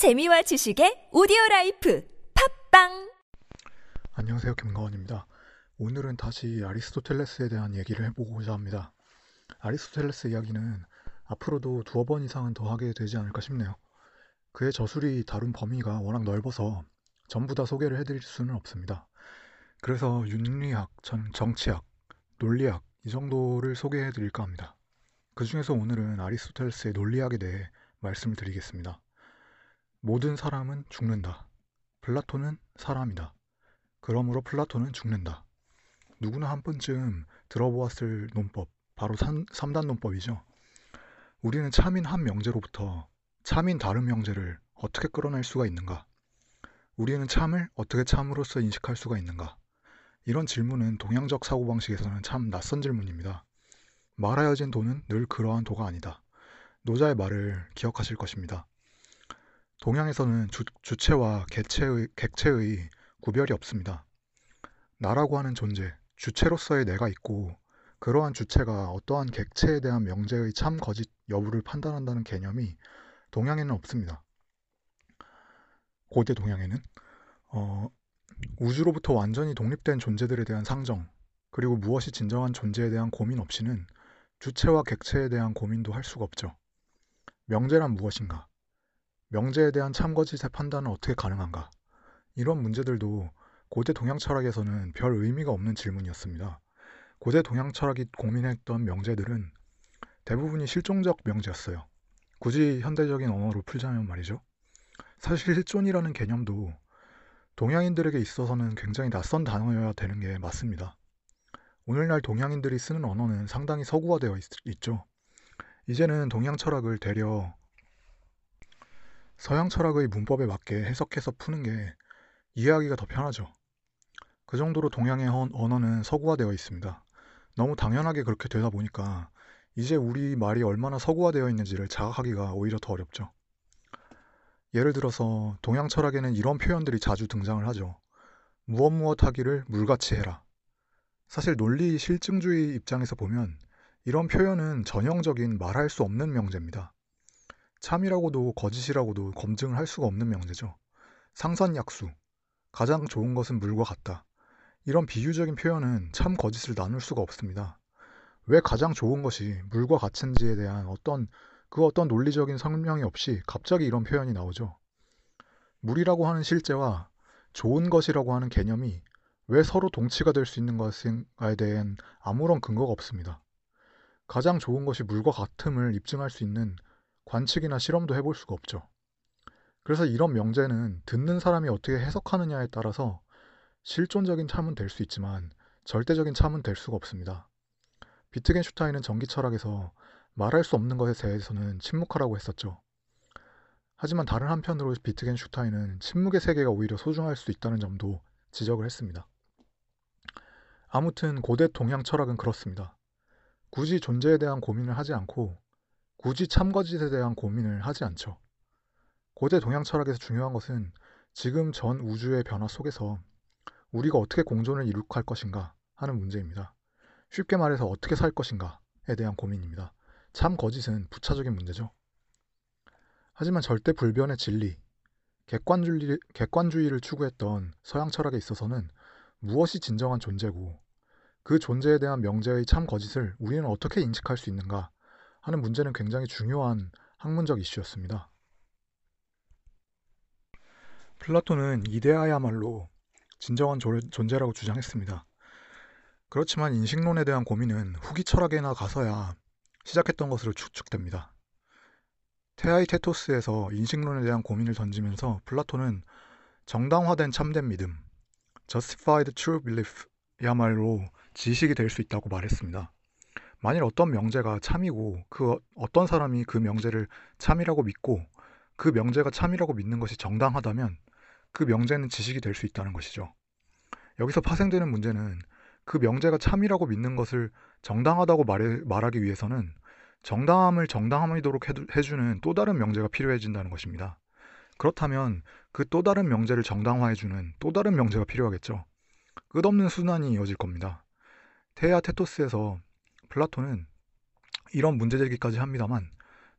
재미와 지식의 오디오 라이프 팟빵 안녕하세요. 김가원입니다. 오늘은 다시 아리스토텔레스에 대한 얘기를 해보고자 합니다. 아리스토텔레스 이야기는 앞으로도 두어 번 이상은 더 하게 되지 않을까 싶네요. 그의 저술이 다룬 범위가 워낙 넓어서 전부 다 소개를 해드릴 수는 없습니다. 그래서 윤리학, 정치학, 논리학 이 정도를 소개해드릴까 합니다. 그 중에서 오늘은 아리스토텔레스의 논리학에 대해 말씀을 드리겠습니다. 모든 사람은 죽는다. 플라톤은 사람이다. 그러므로 플라톤은 죽는다. 누구나 한 번쯤 들어보았을 논법, 바로 3, 3단 논법이죠. 우리는 참인 한 명제로부터 참인 다른 명제를 어떻게 끌어낼 수가 있는가? 우리는 참을 어떻게 참으로써 인식할 수가 있는가? 이런 질문은 동양적 사고방식에서는 참 낯선 질문입니다. 말하여진 도는 늘 그러한 도가 아니다. 노자의 말을 기억하실 것입니다. 동양에서는 주, 주체와 객체의, 객체의 구별이 없습니다. 나라고 하는 존재, 주체로서의 내가 있고 그러한 주체가 어떠한 객체에 대한 명제의 참 거짓 여부를 판단한다는 개념이 동양에는 없습니다. 고대 동양에는 어, 우주로부터 완전히 독립된 존재들에 대한 상정 그리고 무엇이 진정한 존재에 대한 고민 없이는 주체와 객체에 대한 고민도 할 수가 없죠. 명제란 무엇인가? 명제에 대한 참거짓의 판단은 어떻게 가능한가? 이런 문제들도 고대 동양 철학에서는 별 의미가 없는 질문이었습니다. 고대 동양 철학이 고민했던 명제들은 대부분이 실종적 명제였어요. 굳이 현대적인 언어로 풀자면 말이죠. 사실 실존이라는 개념도 동양인들에게 있어서는 굉장히 낯선 단어여야 되는 게 맞습니다. 오늘날 동양인들이 쓰는 언어는 상당히 서구화되어 있, 죠 이제는 동양 철학을 되려 서양 철학의 문법에 맞게 해석해서 푸는 게 이해하기가 더 편하죠. 그 정도로 동양의 언어는 서구화되어 있습니다. 너무 당연하게 그렇게 되다 보니까 이제 우리 말이 얼마나 서구화되어 있는지를 자각하기가 오히려 더 어렵죠. 예를 들어서 동양 철학에는 이런 표현들이 자주 등장을 하죠. 무엇 무엇 하기를 물같이 해라. 사실 논리 실증주의 입장에서 보면 이런 표현은 전형적인 말할 수 없는 명제입니다. 참이라고도 거짓이라고도 검증을 할 수가 없는 명제죠. 상선약수, 가장 좋은 것은 물과 같다. 이런 비유적인 표현은 참 거짓을 나눌 수가 없습니다. 왜 가장 좋은 것이 물과 같은지에 대한 어떤 그 어떤 논리적인 설명이 없이 갑자기 이런 표현이 나오죠. 물이라고 하는 실제와 좋은 것이라고 하는 개념이 왜 서로 동치가 될 수 있는 것인가에 대한 아무런 근거가 없습니다. 가장 좋은 것이 물과 같음을 입증할 수 있는 관측이나 실험도 해볼 수가 없죠. 그래서 이런 명제는 듣는 사람이 어떻게 해석하느냐에 따라서 실존적인 참은 될 수 있지만 절대적인 참은 될 수가 없습니다. 비트겐슈타인은 전기 철학에서 말할 수 없는 것에 대해서는 침묵하라고 했었죠. 하지만 다른 한편으로 비트겐슈타인은 침묵의 세계가 오히려 소중할 수 있다는 점도 지적을 했습니다. 아무튼 고대 동양 철학은 그렇습니다. 굳이 존재에 대한 고민을 하지 않고 굳이 참거짓에 대한 고민을 하지 않죠. 고대 동양 철학에서 중요한 것은 지금 전 우주의 변화 속에서 우리가 어떻게 공존을 이룩할 것인가 하는 문제입니다. 쉽게 말해서 어떻게 살 것인가에 대한 고민입니다. 참 거짓은 부차적인 문제죠. 하지만 절대 불변의 진리, 객관주의, 객관주의를 추구했던 서양 철학에 있어서는 무엇이 진정한 존재고 그 존재에 대한 명제의 참 거짓을 우리는 어떻게 인식할 수 있는가 하는 문제는 굉장히 중요한 학문적 이슈였습니다. 플라톤은 이데아야말로 진정한 존재라고 주장했습니다. 그렇지만 인식론에 대한 고민은 후기 철학에나 가서야 시작했던 것으로 추측됩니다. 테아이 테토스에서 인식론에 대한 고민을 던지면서 플라톤은 정당화된 참된 믿음, justified true belief 야말로 지식이 될 수 있다고 말했습니다. 만일 어떤 명제가 참이고 그 어떤 사람이 그 명제를 참이라고 믿고 그 명제가 참이라고 믿는 것이 정당하다면 그 명제는 지식이 될 수 있다는 것이죠. 여기서 파생되는 문제는 그 명제가 참이라고 믿는 것을 정당하다고 말해, 말하기 위해서는 정당함을 정당함이도록 해주는 또 다른 명제가 필요해진다는 것입니다. 그렇다면 그 또 다른 명제를 정당화해주는 또 다른 명제가 필요하겠죠. 끝없는 순환이 이어질 겁니다. 테아 테토스에서 플라톤은 이런 문제 제기까지 합니다만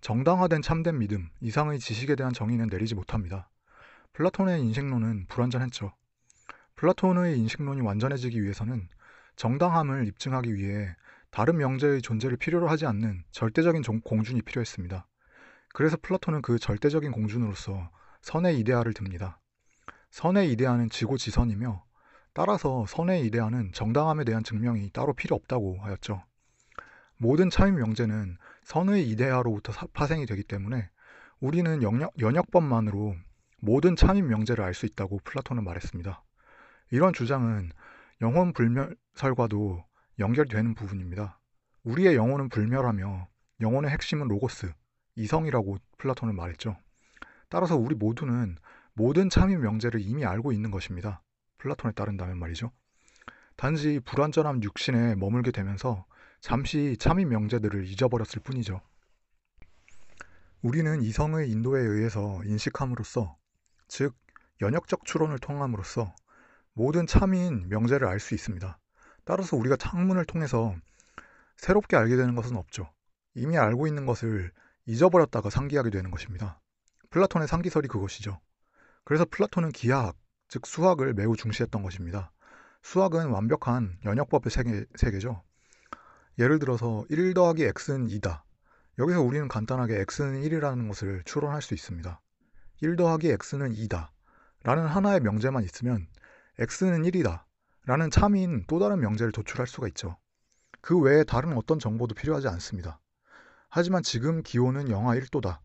정당화된 참된 믿음, 이상의 지식에 대한 정의는 내리지 못합니다. 플라톤의 인식론은 불완전했죠. 플라톤의 인식론이 완전해지기 위해서는 정당함을 입증하기 위해 다른 명제의 존재를 필요로 하지 않는 절대적인 공준이 필요했습니다. 그래서 플라톤은 그 절대적인 공준으로서 선의 이데아를 듭니다. 선의 이데아는 지고 지선이며 따라서 선의 이데아는 정당함에 대한 증명이 따로 필요 없다고 하였죠. 모든 참인 명제는 선의 이데아로부터 파생이 되기 때문에 우리는 영역, 연역법만으로 모든 참인 명제를 알 수 있다고 플라톤은 말했습니다. 이런 주장은 영혼 불멸설과도 연결되는 부분입니다. 우리의 영혼은 불멸하며 영혼의 핵심은 로고스, 이성이라고 플라톤은 말했죠. 따라서 우리 모두는 모든 참임 명제를 이미 알고 있는 것입니다. 플라톤에 따른다면 말이죠. 단지 불완전한 육신에 머물게 되면서 잠시 참임 명제들을 잊어버렸을 뿐이죠. 우리는 이성의 인도에 의해서 인식함으로써, 즉 연역적 추론을 통함으로써 모든 참인 명제를 알 수 있습니다. 따라서 우리가 창문을 통해서 새롭게 알게 되는 것은 없죠. 이미 알고 있는 것을 잊어버렸다가 상기하게 되는 것입니다. 플라톤의 상기설이 그것이죠. 그래서 플라톤은 기하학, 즉 수학을 매우 중시했던 것입니다. 수학은 완벽한 연역법의 세계, 세계죠. 예를 들어서 1 더하기 x는 2다. 여기서 우리는 간단하게 x는 1이라는 것을 추론할 수 있습니다. 1 더하기 x는 2다. 라는 하나의 명제만 있으면 x는 1이다. 라는 참인 또 다른 명제를 도출할 수가 있죠. 그 외에 다른 어떤 정보도 필요하지 않습니다. 하지만 지금 기온은 영하 1도다.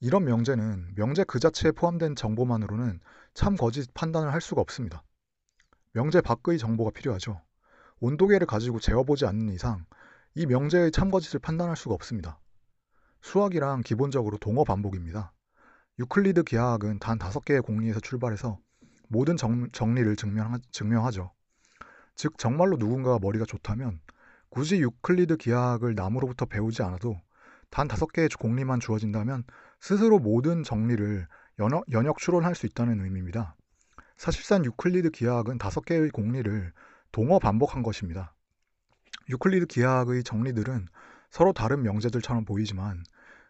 이런 명제는 명제 그 자체에 포함된 정보만으로는 참 거짓 판단을 할 수가 없습니다. 명제 밖의 정보가 필요하죠. 온도계를 가지고 재어보지 않는 이상 이 명제의 참거짓을 판단할 수가 없습니다. 수학이랑 기본적으로 동어 반복입니다. 유클리드 기하학은 단 다섯 개의 공리에서 출발해서 모든 정, 정리를 증명하, 증명하죠. 즉 정말로 누군가가 머리가 좋다면 굳이 유클리드 기하학을 남으로부터 배우지 않아도 단 다섯 개의 공리만 주어진다면 스스로 모든 정리를 연역, 연역 추론할 수 있다는 의미입니다. 사실상 유클리드 기하학은 다섯 개의 공리를 동어 반복한 것입니다. 유클리드 기하학의 정리들은 서로 다른 명제들처럼 보이지만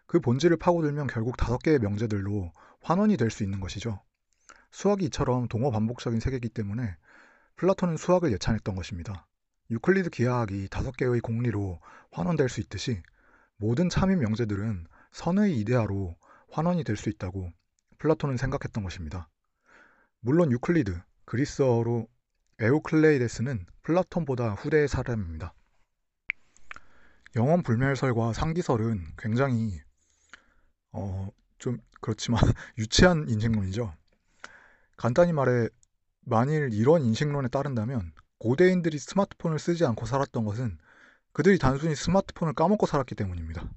그 본질을 파고들면 결국 다섯 개의 명제들로 환원이 될 수 있는 것이죠. 수학이 이처럼 동어 반복적인 세계이기 때문에 플라톤은 수학을 예찬했던 것입니다. 유클리드 기하학이 다섯 개의 공리로 환원될 수 있듯이 모든 참인 명제들은 선의 이데아로 환원이 될 수 있다고 플라톤은 생각했던 것입니다. 물론 유클리드, 그리스어로 에우클레이데스는 플라톤보다 후대의 사람입니다. 영혼 불멸설과 상기설은 굉장히 어, 좀 그렇지만 유치한 인식론이죠. 간단히 말해 만일 이런 인식론에 따른다면 고대인들이 스마트폰을 쓰지 않고 살았던 것은 그들이 단순히 스마트폰을 까먹고 살았기 때문입니다.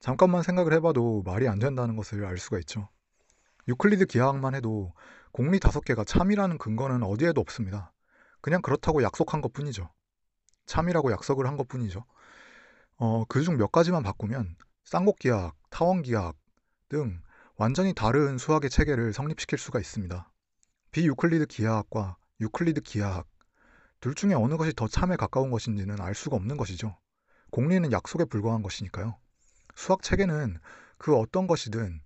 잠깐만 생각을 해봐도 말이 안 된다는 것을 알 수가 있죠. 유클리드 기하학만 해도 공리 다섯 개가 참이라는 근거는 어디에도 없습니다. 그냥 그렇다고 약속한 것 뿐이죠. 참이라고 약속을 한 것 뿐이죠. 어, 그중 몇 가지만 바꾸면 쌍곡기하학, 타원기하학 등 완전히 다른 수학의 체계를 성립시킬 수가 있습니다. 비유클리드 기하학과 유클리드 기하학 둘 중에 어느 것이 더 참에 가까운 것인지는 알 수가 없는 것이죠. 공리는 약속에 불과한 것이니까요. 수학 체계는 그 어떤 것이든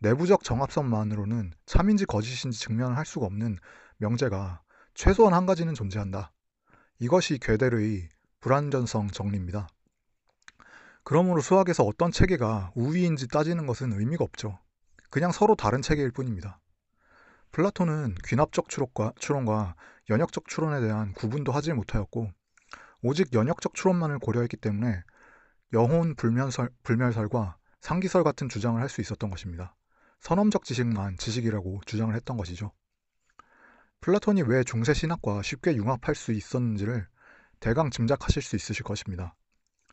내부적 정합성만으로는 참인지 거짓인지 증명을 할 수가 없는 명제가 최소한 한 가지는 존재한다. 이것이 괴델의 불완전성 정리입니다. 그러므로 수학에서 어떤 체계가 우위인지 따지는 것은 의미가 없죠. 그냥 서로 다른 체계일 뿐입니다. 플라톤은 귀납적 추론과, 추론과 연역적 추론에 대한 구분도 하지 못하였고 오직 연역적 추론만을 고려했기 때문에 영혼 불면설, 불멸설과 상기설 같은 주장을 할 수 있었던 것입니다. 선험적 지식만 지식이라고 주장을 했던 것이죠. 플라톤이 왜 중세 신학과 쉽게 융합할 수 있었는지를 대강 짐작하실 수 있으실 것입니다.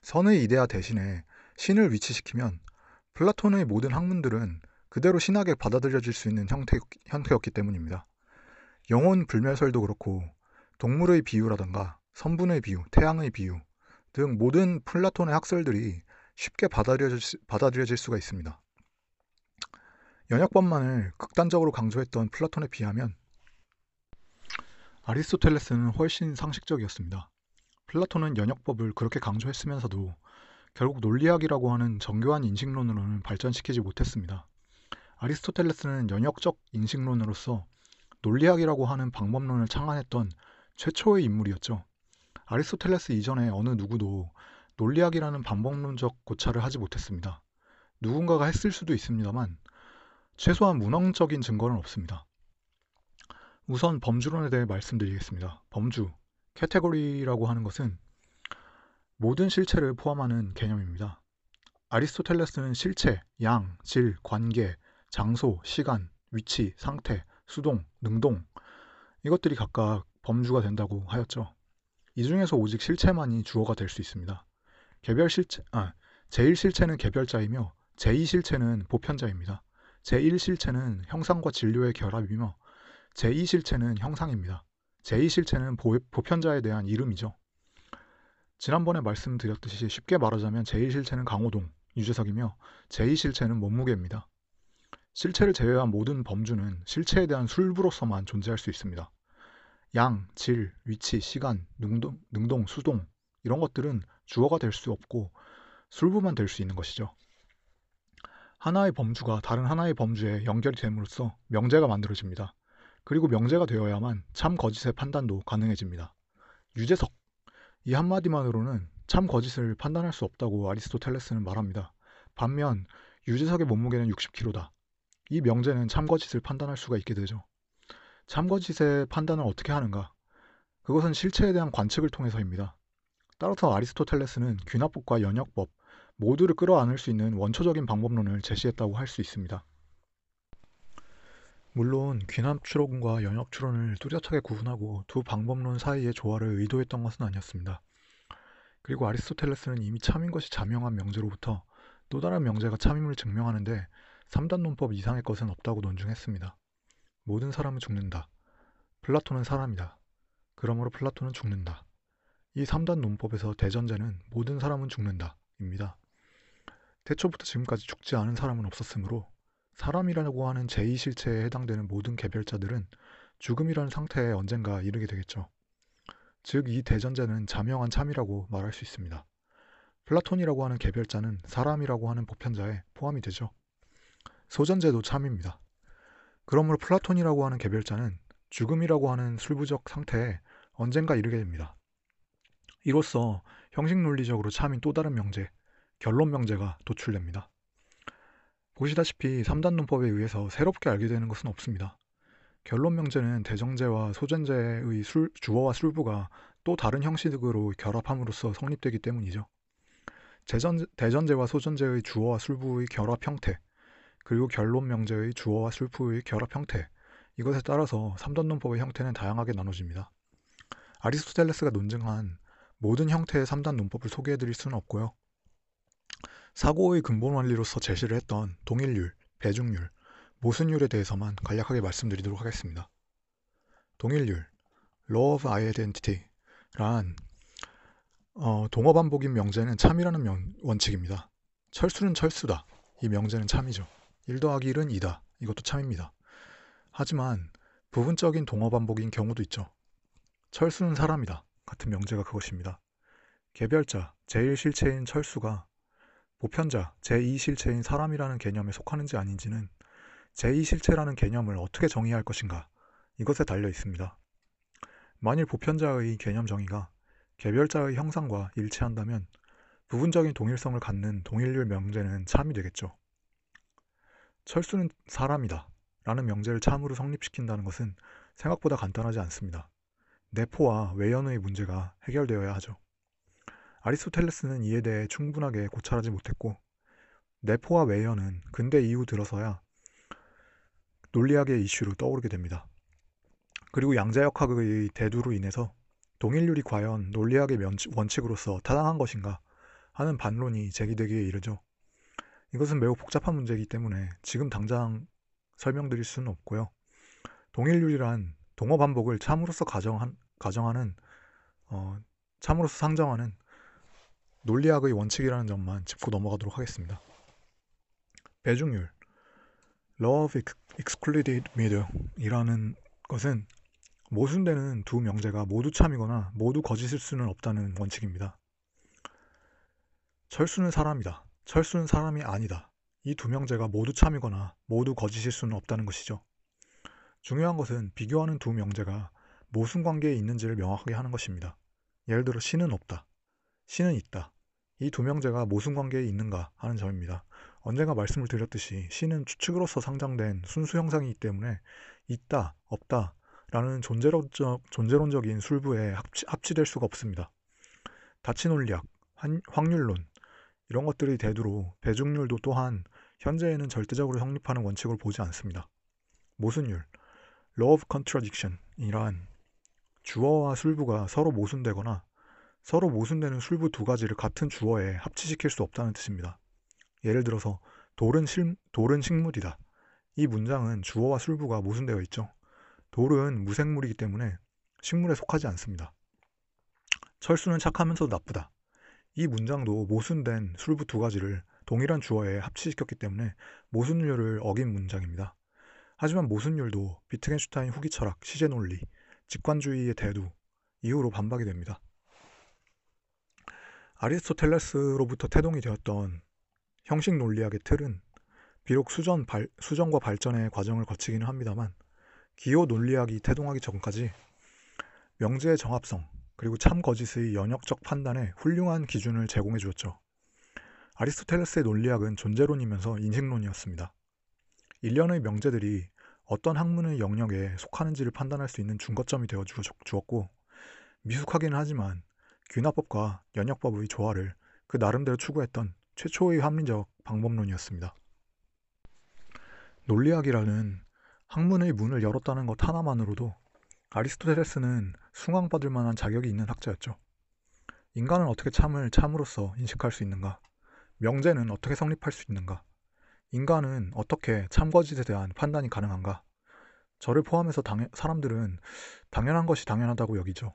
선의 이데아 대신에 신을 위치시키면 플라톤의 모든 학문들은 그대로 신학에 받아들여질 수 있는 형태, 형태였기 때문입니다. 영혼 불멸설도 그렇고 동물의 비유라던가 선분의 비유, 태양의 비유 등 모든 플라톤의 학설들이 쉽게 받아들여질, 받아들여질 수가 있습니다. 연역법만을 극단적으로 강조했던 플라톤에 비하면 아리스토텔레스는 훨씬 상식적이었습니다. 플라톤은 연역법을 그렇게 강조했으면서도 결국 논리학이라고 하는 정교한 인식론으로는 발전시키지 못했습니다. 아리스토텔레스는 연역적 인식론으로서 논리학이라고 하는 방법론을 창안했던 최초의 인물이었죠. 아리스토텔레스 이전에 어느 누구도 논리학이라는 방법론적 고찰을 하지 못했습니다. 누군가가 했을 수도 있습니다만 최소한 문헌적인 증거는 없습니다. 우선 범주론에 대해 말씀드리겠습니다. 범주, 캐테고리라고 하는 것은 모든 실체를 포함하는 개념입니다. 아리스토텔레스는 실체, 양, 질, 관계, 장소, 시간, 위치, 상태, 수동, 능동 이것들이 각각 범주가 된다고 하였죠. 이 중에서 오직 실체만이 주어가 될 수 있습니다. 개별 실체, 아, 제1 실체는 개별자이며 제2 실체는 보편자입니다. 제1 실체는 형상과 진료의 결합이며 제2 실체는 형상입니다. 제2실체는 보편자에 대한 이름이죠. 지난번에 말씀드렸듯이 쉽게 말하자면 제1실체는 강호동, 유재석이며 제2실체는 몸무게입니다. 실체를 제외한 모든 범주는 실체에 대한 술부로서만 존재할 수 있습니다. 양, 질, 위치, 시간, 능동, 능동, 수동 이런 것들은 주어가 될 수 없고 술부만 될 수 있는 것이죠. 하나의 범주가 다른 하나의 범주에 연결이 됨으로써 명제가 만들어집니다. 그리고 명제가 되어야만 참 거짓의 판단도 가능해집니다. 유재석 이 한마디만으로는 참 거짓을 판단할 수 없다고 아리스토텔레스는 말합니다. 반면 유재석의 몸무게는 60kg다. 이 명제는 참 거짓을 판단할 수가 있게 되죠. 참 거짓의 판단을 어떻게 하는가? 그것은 실체에 대한 관측을 통해서입니다. 따라서 아리스토텔레스는 귀납법과 연역법 모두를 끌어안을 수 있는 원초적인 방법론을 제시했다고 할 수 있습니다. 물론 귀납 추론과 연역 추론을 뚜렷하게 구분하고 두 방법론 사이의 조화를 의도했던 것은 아니었습니다. 그리고 아리스토텔레스는 이미 참인 것이 자명한 명제로부터 또 다른 명제가 참임을 증명하는데 3단 논법 이상의 것은 없다고 논증했습니다. 모든 사람은 죽는다. 플라톤은 사람이다. 그러므로 플라톤은 죽는다. 이 3단 논법에서 대전제는 모든 사람은 죽는다. 입니다. 태초부터 지금까지 죽지 않은 사람은 없었으므로 사람이라고 하는 제2실체에 해당되는 모든 개별자들은 죽음이라는 상태에 언젠가 이르게 되겠죠. 즉, 이 대전제는 자명한 참이라고 말할 수 있습니다. 플라톤이라고 하는 개별자는 사람이라고 하는 보편자에 포함이 되죠. 소전제도 참입니다. 그러므로 플라톤이라고 하는 개별자는 죽음이라고 하는 술부적 상태에 언젠가 이르게 됩니다. 이로써 형식 논리적으로 참인 또 다른 명제, 결론 명제가 도출됩니다. 보시다시피 3단 논법에 의해서 새롭게 알게 되는 것은 없습니다. 결론 명제는 대전제와 소전제의 술, 주어와 술부가 또 다른 형식으로 결합함으로써 성립되기 때문이죠. 대전, 대전제와 소전제의 주어와 술부의 결합 형태, 그리고 결론 명제의 주어와 술부의 결합 형태, 이것에 따라서 3단 논법의 형태는 다양하게 나눠집니다. 아리스토텔레스가 논증한 모든 형태의 3단 논법을 소개해드릴 수는 없고요. 사고의 근본 원리로서 제시를 했던 동일률, 배중률, 모순율에 대해서만 간략하게 말씀드리도록 하겠습니다. 동일률, Law of Identity란 어, 동어 반복인 명제는 참이라는 명, 원칙입니다. 철수는 철수다. 이 명제는 참이죠. 1 더하기 1은 2다. 이것도 참입니다. 하지만 부분적인 동어 반복인 경우도 있죠. 철수는 사람이다. 같은 명제가 그것입니다. 개별자, 제1실체인 철수가 보편자, 제2실체인 사람이라는 개념에 속하는지 아닌지는 제2실체라는 개념을 어떻게 정의할 것인가 이것에 달려 있습니다. 만일 보편자의 개념 정의가 개별자의 형상과 일치한다면 부분적인 동일성을 갖는 동일률 명제는 참이 되겠죠. 철수는 사람이다 라는 명제를 참으로 성립시킨다는 것은 생각보다 간단하지 않습니다. 내포와 외연의 문제가 해결되어야 하죠. 아리스토텔레스는 이에 대해 충분하게 고찰하지 못했고 내포와 외연은 근대 이후 들어서야 논리학의 이슈로 떠오르게 됩니다. 그리고 양자역학의 대두로 인해서 동일률이 과연 논리학의 원칙으로서 타당한 것인가 하는 반론이 제기되기에 이르죠. 이것은 매우 복잡한 문제이기 때문에 지금 당장 설명드릴 수는 없고요. 동일률이란 동어 반복을 참으로서 가정한, 가정하는 어, 참으로서 상정하는 논리학의 원칙이라는 점만 짚고 넘어가도록 하겠습니다. 배중률 Law of Excluded Middle 이라는 것은 모순되는 두 명제가 모두 참이거나 모두 거짓일 수는 없다는 원칙입니다. 철수는 사람이다. 철수는 사람이 아니다. 이 두 명제가 모두 참이거나 모두 거짓일 수는 없다는 것이죠. 중요한 것은 비교하는 두 명제가 모순 관계에 있는지를 명확하게 하는 것입니다. 예를 들어 신은 없다. 신은 있다. 이 두 명제가 모순 관계에 있는가 하는 점입니다. 언젠가 말씀을 드렸듯이 신은 추측으로서 상장된 순수 형상이기 때문에 있다, 없다 라는 존재론적, 존재론적인 술부에 합치, 합치될 수가 없습니다. 다치 논리학, 확률론 이런 것들이 대두로 배중률도 또한 현재에는 절대적으로 성립하는 원칙으로 보지 않습니다. 모순율, law of contradiction 이란 주어와 술부가 서로 모순되거나 서로 모순되는 술부 두 가지를 같은 주어에 합치시킬 수 없다는 뜻입니다. 예를 들어서 돌은, 실, 돌은 식물이다. 이 문장은 주어와 술부가 모순되어 있죠. 돌은 무생물이기 때문에 식물에 속하지 않습니다. 철수는 착하면서도 나쁘다. 이 문장도 모순된 술부 두 가지를 동일한 주어에 합치시켰기 때문에 모순율을 어긴 문장입니다. 하지만 모순율도 비트겐슈타인 후기 철학, 시제 논리, 직관주의의 대두 이후로 반박이 됩니다. 아리스토텔레스로부터 태동이 되었던 형식 논리학의 틀은 비록 수전 발, 수정과 발전의 과정을 거치기는 합니다만 기호 논리학이 태동하기 전까지 명제의 정합성 그리고 참 거짓의 연역적 판단에 훌륭한 기준을 제공해 주었죠. 아리스토텔레스의 논리학은 존재론이면서 인식론이었습니다. 일련의 명제들이 어떤 학문의 영역에 속하는지를 판단할 수 있는 중거점이 되어 주었고 미숙하기는 하지만 귀납법과 연역법의 조화를 그 나름대로 추구했던 최초의 합리적 방법론이었습니다. 논리학이라는 학문의 문을 열었다는 것 하나만으로도 아리스토텔레스는 숭앙받을 만한 자격이 있는 학자였죠. 인간은 어떻게 참을 참으로써 인식할 수 있는가? 명제는 어떻게 성립할 수 있는가? 인간은 어떻게 참거짓에 대한 판단이 가능한가? 저를 포함해서 당연, 사람들은 당연한 것이 당연하다고 여기죠.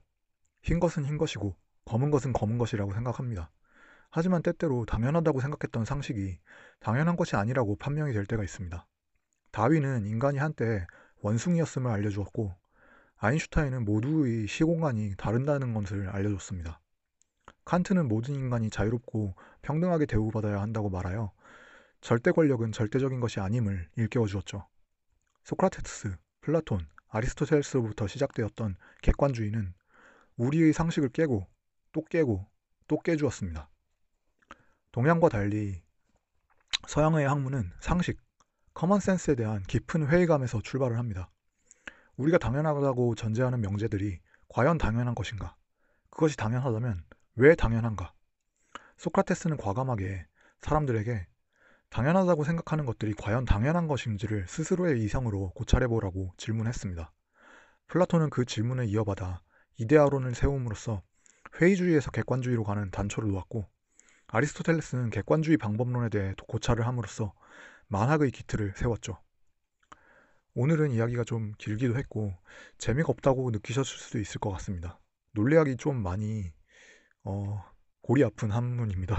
흰 것은 흰 것이고 검은 것은 검은 것이라고 생각합니다. 하지만 때때로 당연하다고 생각했던 상식이 당연한 것이 아니라고 판명이 될 때가 있습니다. 다윈은 인간이 한때 원숭이였음을 알려주었고 아인슈타인은 모두의 시공간이 다른다는 것을 알려줬습니다. 칸트는 모든 인간이 자유롭고 평등하게 대우받아야 한다고 말하여 절대 권력은 절대적인 것이 아님을 일깨워 주었죠. 소크라테스, 플라톤, 아리스토텔레스로부터 시작되었던 객관주의는 우리의 상식을 깨고 또 깨고 또 깨주었습니다. 동양과 달리 서양의 학문은 상식, common sense에 대한 깊은 회의감에서 출발을 합니다. 우리가 당연하다고 전제하는 명제들이 과연 당연한 것인가? 그것이 당연하다면 왜 당연한가? 소크라테스는 과감하게 사람들에게 당연하다고 생각하는 것들이 과연 당연한 것인지를 스스로의 이성으로 고찰해보라고 질문했습니다. 플라톤은 그 질문을 이어받아 이데아론을 세움으로써 회의주의에서 객관주의로 가는 단초를 놓았고 아리스토텔레스는 객관주의 방법론에 대해 고찰을 함으로써 만학의 기틀을 세웠죠. 오늘은 이야기가 좀 길기도 했고 재미가 없다고 느끼셨을 수도 있을 것 같습니다. 논리학이 좀 많이 어, 골이 아픈 한문입니다.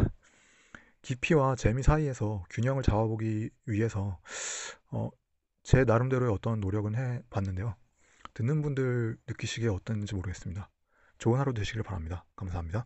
깊이와 재미 사이에서 균형을 잡아보기 위해서 어, 제 나름대로의 어떤 노력은 해봤는데요. 듣는 분들 느끼시기에 어떤지 모르겠습니다. 좋은 하루 되시길 바랍니다. 감사합니다.